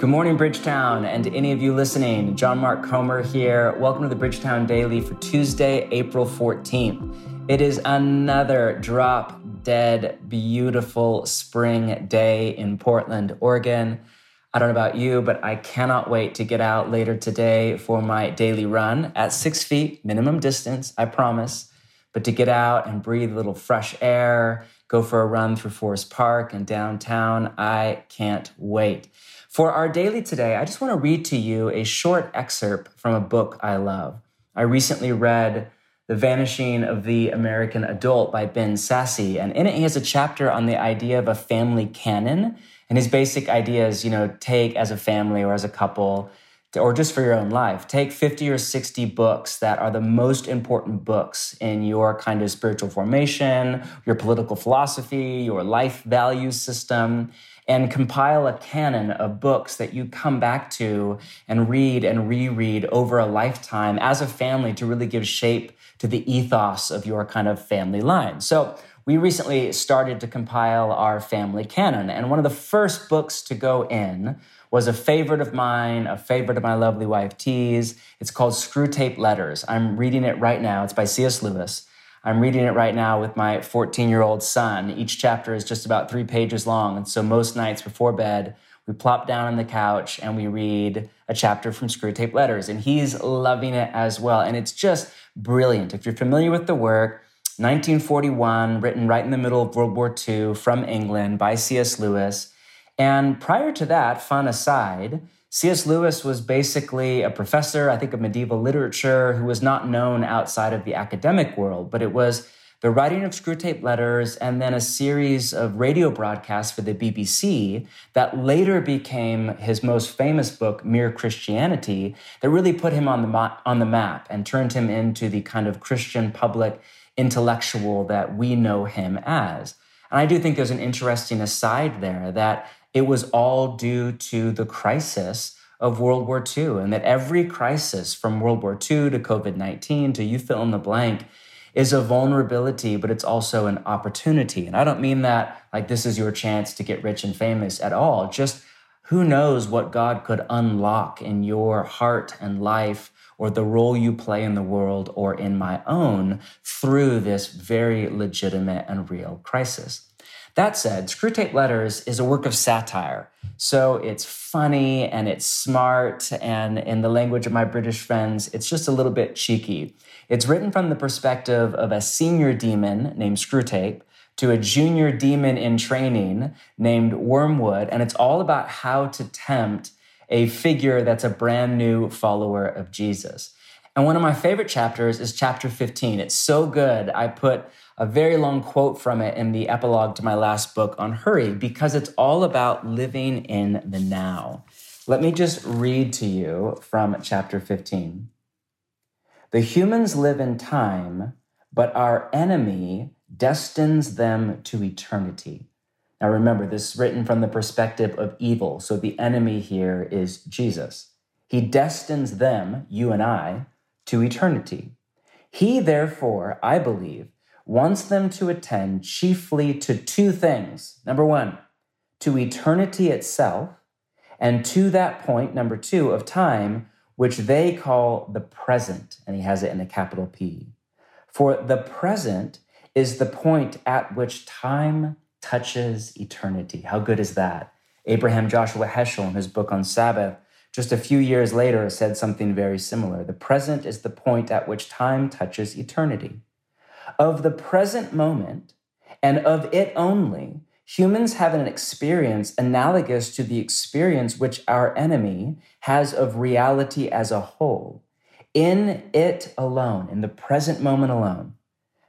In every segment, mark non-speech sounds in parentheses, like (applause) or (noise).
Good morning, Bridgetown, and any of you listening. John Mark Comer here. Welcome to the Bridgetown Daily for Tuesday, April 14th. It is another drop dead, beautiful spring day in Portland, Oregon. I don't know about you, but I cannot wait to get out later today for my daily run at six feet, minimum distance, I promise. But to get out and breathe a little fresh air, go for a run through Forest Park and downtown, I can't wait. For our daily today, I just want to read to you a short excerpt from a book I love. I recently read The Vanishing of the American Adult by Ben Sasse, and in it he has a chapter on the idea of a family canon. And his basic idea is, you know, take as a family or as a couple, or just for your own life, take 50 or 60 books that are the most important books in your kind of spiritual formation, your political philosophy, your life value system, and compile a canon of books that you come back to and read and reread over a lifetime as a family to really give shape to the ethos of your kind of family line. So, we recently started to compile our family canon, and one of the first books to go in was a favorite of mine, a favorite of my lovely wife T's. It's called Screwtape Letters. I'm reading it right now. It's by C.S. Lewis. I'm reading it right now with my 14 year old son. Each chapter is just about three pages long. And so most nights before bed, we plop down on the couch and we read a chapter from Screwtape Letters. And he's loving it as well. And it's just brilliant. If you're familiar with the work, 1941, written right in the middle of World War II from England by C.S. Lewis. And prior to that, fun aside, C.S. Lewis was basically a professor, I think, of medieval literature who was not known outside of the academic world, but it was the writing of Screwtape Letters and then a series of radio broadcasts for the BBC that later became his most famous book, Mere Christianity, that really put him on the, ma- on the map and turned him into the kind of Christian public intellectual that we know him as. And I do think there's an interesting aside there that it was all due to the crisis of World War II, and that every crisis from World War II to COVID 19 to you fill in the blank is a vulnerability, but it's also an opportunity. And I don't mean that like this is your chance to get rich and famous at all. Just who knows what God could unlock in your heart and life or the role you play in the world or in my own through this very legitimate and real crisis. That said, Screwtape Letters is a work of satire. So it's funny and it's smart, and in the language of my British friends, it's just a little bit cheeky. It's written from the perspective of a senior demon named Screwtape to a junior demon in training named Wormwood, and it's all about how to tempt a figure that's a brand new follower of Jesus. And one of my favorite chapters is chapter 15. It's so good, I put a very long quote from it in the epilogue to my last book on Hurry because it's all about living in the now. Let me just read to you from chapter 15. The humans live in time, but our enemy destines them to eternity. Now remember, this is written from the perspective of evil. So the enemy here is Jesus. He destines them, you and I, to eternity. He, therefore, I believe, wants them to attend chiefly to two things. Number one, to eternity itself, and to that point, number two, of time, which they call the present. And he has it in a capital P. For the present is the point at which time touches eternity. How good is that? Abraham Joshua Heschel, in his book on Sabbath, just a few years later, said something very similar. The present is the point at which time touches eternity of the present moment and of it only, humans have an experience analogous to the experience which our enemy has of reality as a whole. In it alone, in the present moment alone,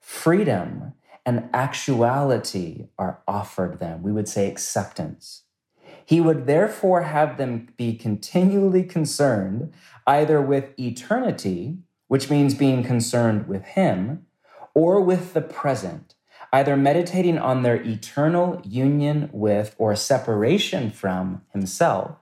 freedom and actuality are offered them. We would say acceptance. He would therefore have them be continually concerned either with eternity, which means being concerned with Him, or with the present, either meditating on their eternal union with or separation from himself,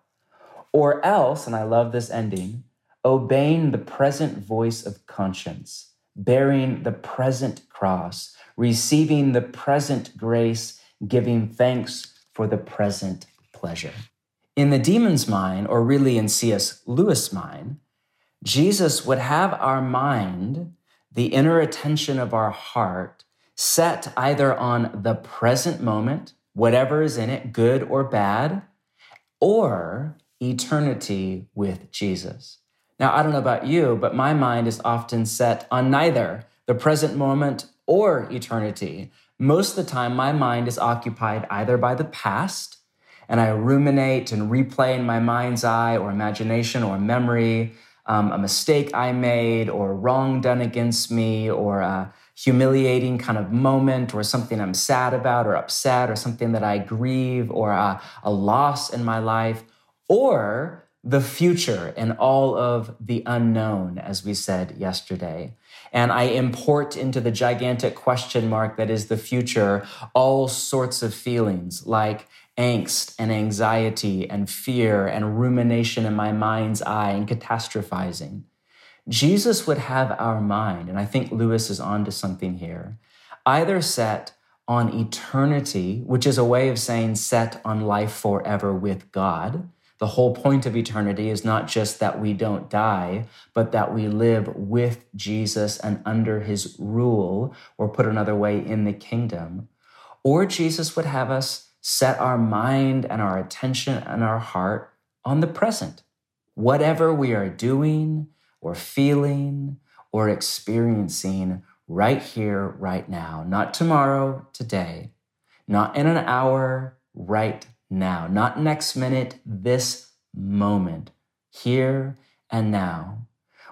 or else, and I love this ending, obeying the present voice of conscience, bearing the present cross, receiving the present grace, giving thanks for the present pleasure. In the demon's mind, or really in C.S. Lewis' mind, Jesus would have our mind, the inner attention of our heart, set either on the present moment, whatever is in it, good or bad, or eternity with Jesus. Now, I don't know about you, but my mind is often set on neither the present moment or eternity. Most of the time, my mind is occupied either by the past, and I ruminate and replay in my mind's eye or imagination or memory um, a mistake I made or wrong done against me or a humiliating kind of moment or something I'm sad about or upset or something that I grieve or a, a loss in my life or the future and all of the unknown, as we said yesterday. And I import into the gigantic question mark that is the future all sorts of feelings like angst and anxiety and fear and rumination in my mind's eye and catastrophizing. Jesus would have our mind, and I think Lewis is onto something here, either set on eternity, which is a way of saying set on life forever with God. The whole point of eternity is not just that we don't die, but that we live with Jesus and under his rule, or put another way, in the kingdom. Or Jesus would have us set our mind and our attention and our heart on the present. Whatever we are doing or feeling or experiencing right here, right now, not tomorrow, today, not in an hour, right now, not next minute, this moment, here and now.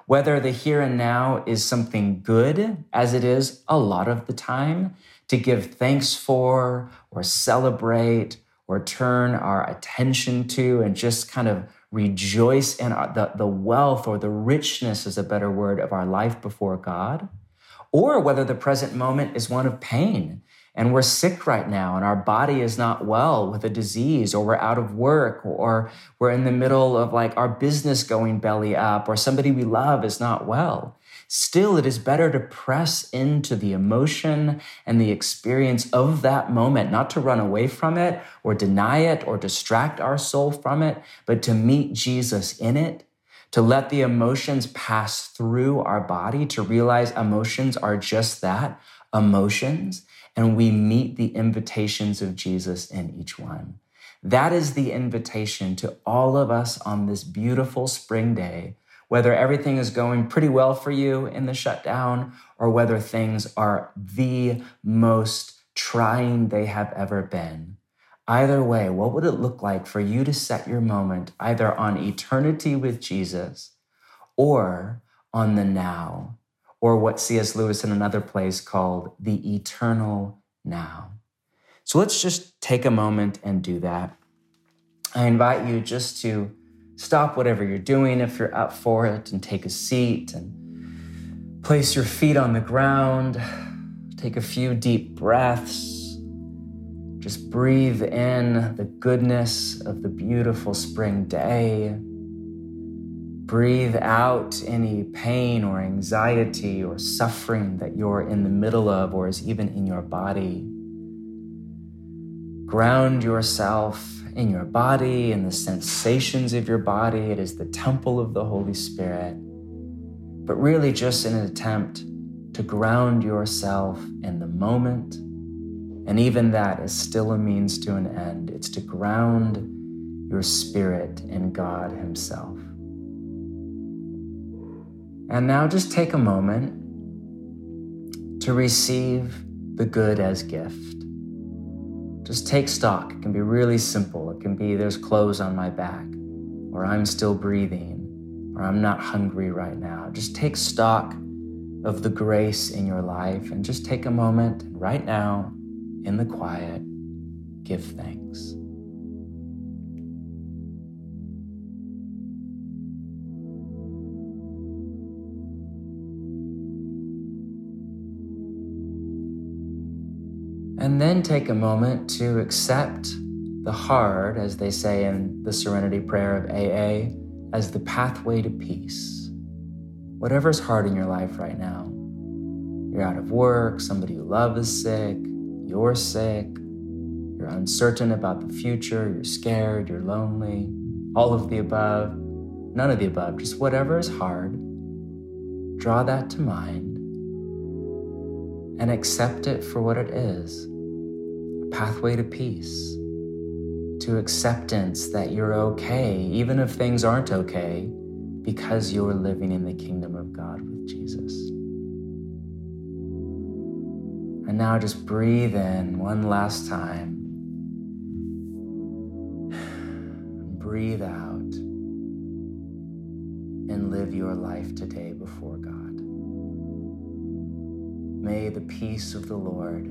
Whether the here and now is something good, as it is a lot of the time, to give thanks for or celebrate or turn our attention to and just kind of rejoice in our, the, the wealth or the richness is a better word of our life before God, or whether the present moment is one of pain and we're sick right now and our body is not well with a disease or we're out of work or we're in the middle of like our business going belly up or somebody we love is not well. Still, it is better to press into the emotion and the experience of that moment, not to run away from it or deny it or distract our soul from it, but to meet Jesus in it, to let the emotions pass through our body, to realize emotions are just that emotions, and we meet the invitations of Jesus in each one. That is the invitation to all of us on this beautiful spring day whether everything is going pretty well for you in the shutdown or whether things are the most trying they have ever been. Either way, what would it look like for you to set your moment either on eternity with Jesus or on the now, or what C.S. Lewis in another place called the eternal now? So let's just take a moment and do that. I invite you just to Stop whatever you're doing if you're up for it and take a seat and place your feet on the ground. Take a few deep breaths. Just breathe in the goodness of the beautiful spring day. Breathe out any pain or anxiety or suffering that you're in the middle of or is even in your body. Ground yourself in your body and the sensations of your body. It is the temple of the Holy Spirit. But really, just in an attempt to ground yourself in the moment. And even that is still a means to an end. It's to ground your spirit in God Himself. And now just take a moment to receive the good as gift. Just take stock. It can be really simple. It can be there's clothes on my back, or I'm still breathing, or I'm not hungry right now. Just take stock of the grace in your life and just take a moment right now in the quiet, give thanks. And then take a moment to accept the hard, as they say in the Serenity Prayer of AA, as the pathway to peace. Whatever's hard in your life right now, you're out of work, somebody you love is sick, you're sick, You're uncertain about the future, you're scared, you're lonely, all of the above, none of the above, just whatever is hard. Draw that to mind and accept it for what it is a pathway to peace, to acceptance that you're okay, even if things aren't okay, because you're living in the kingdom of God with Jesus. And now just breathe in one last time. (sighs) Breathe out and live your life today before God. May the peace of the Lord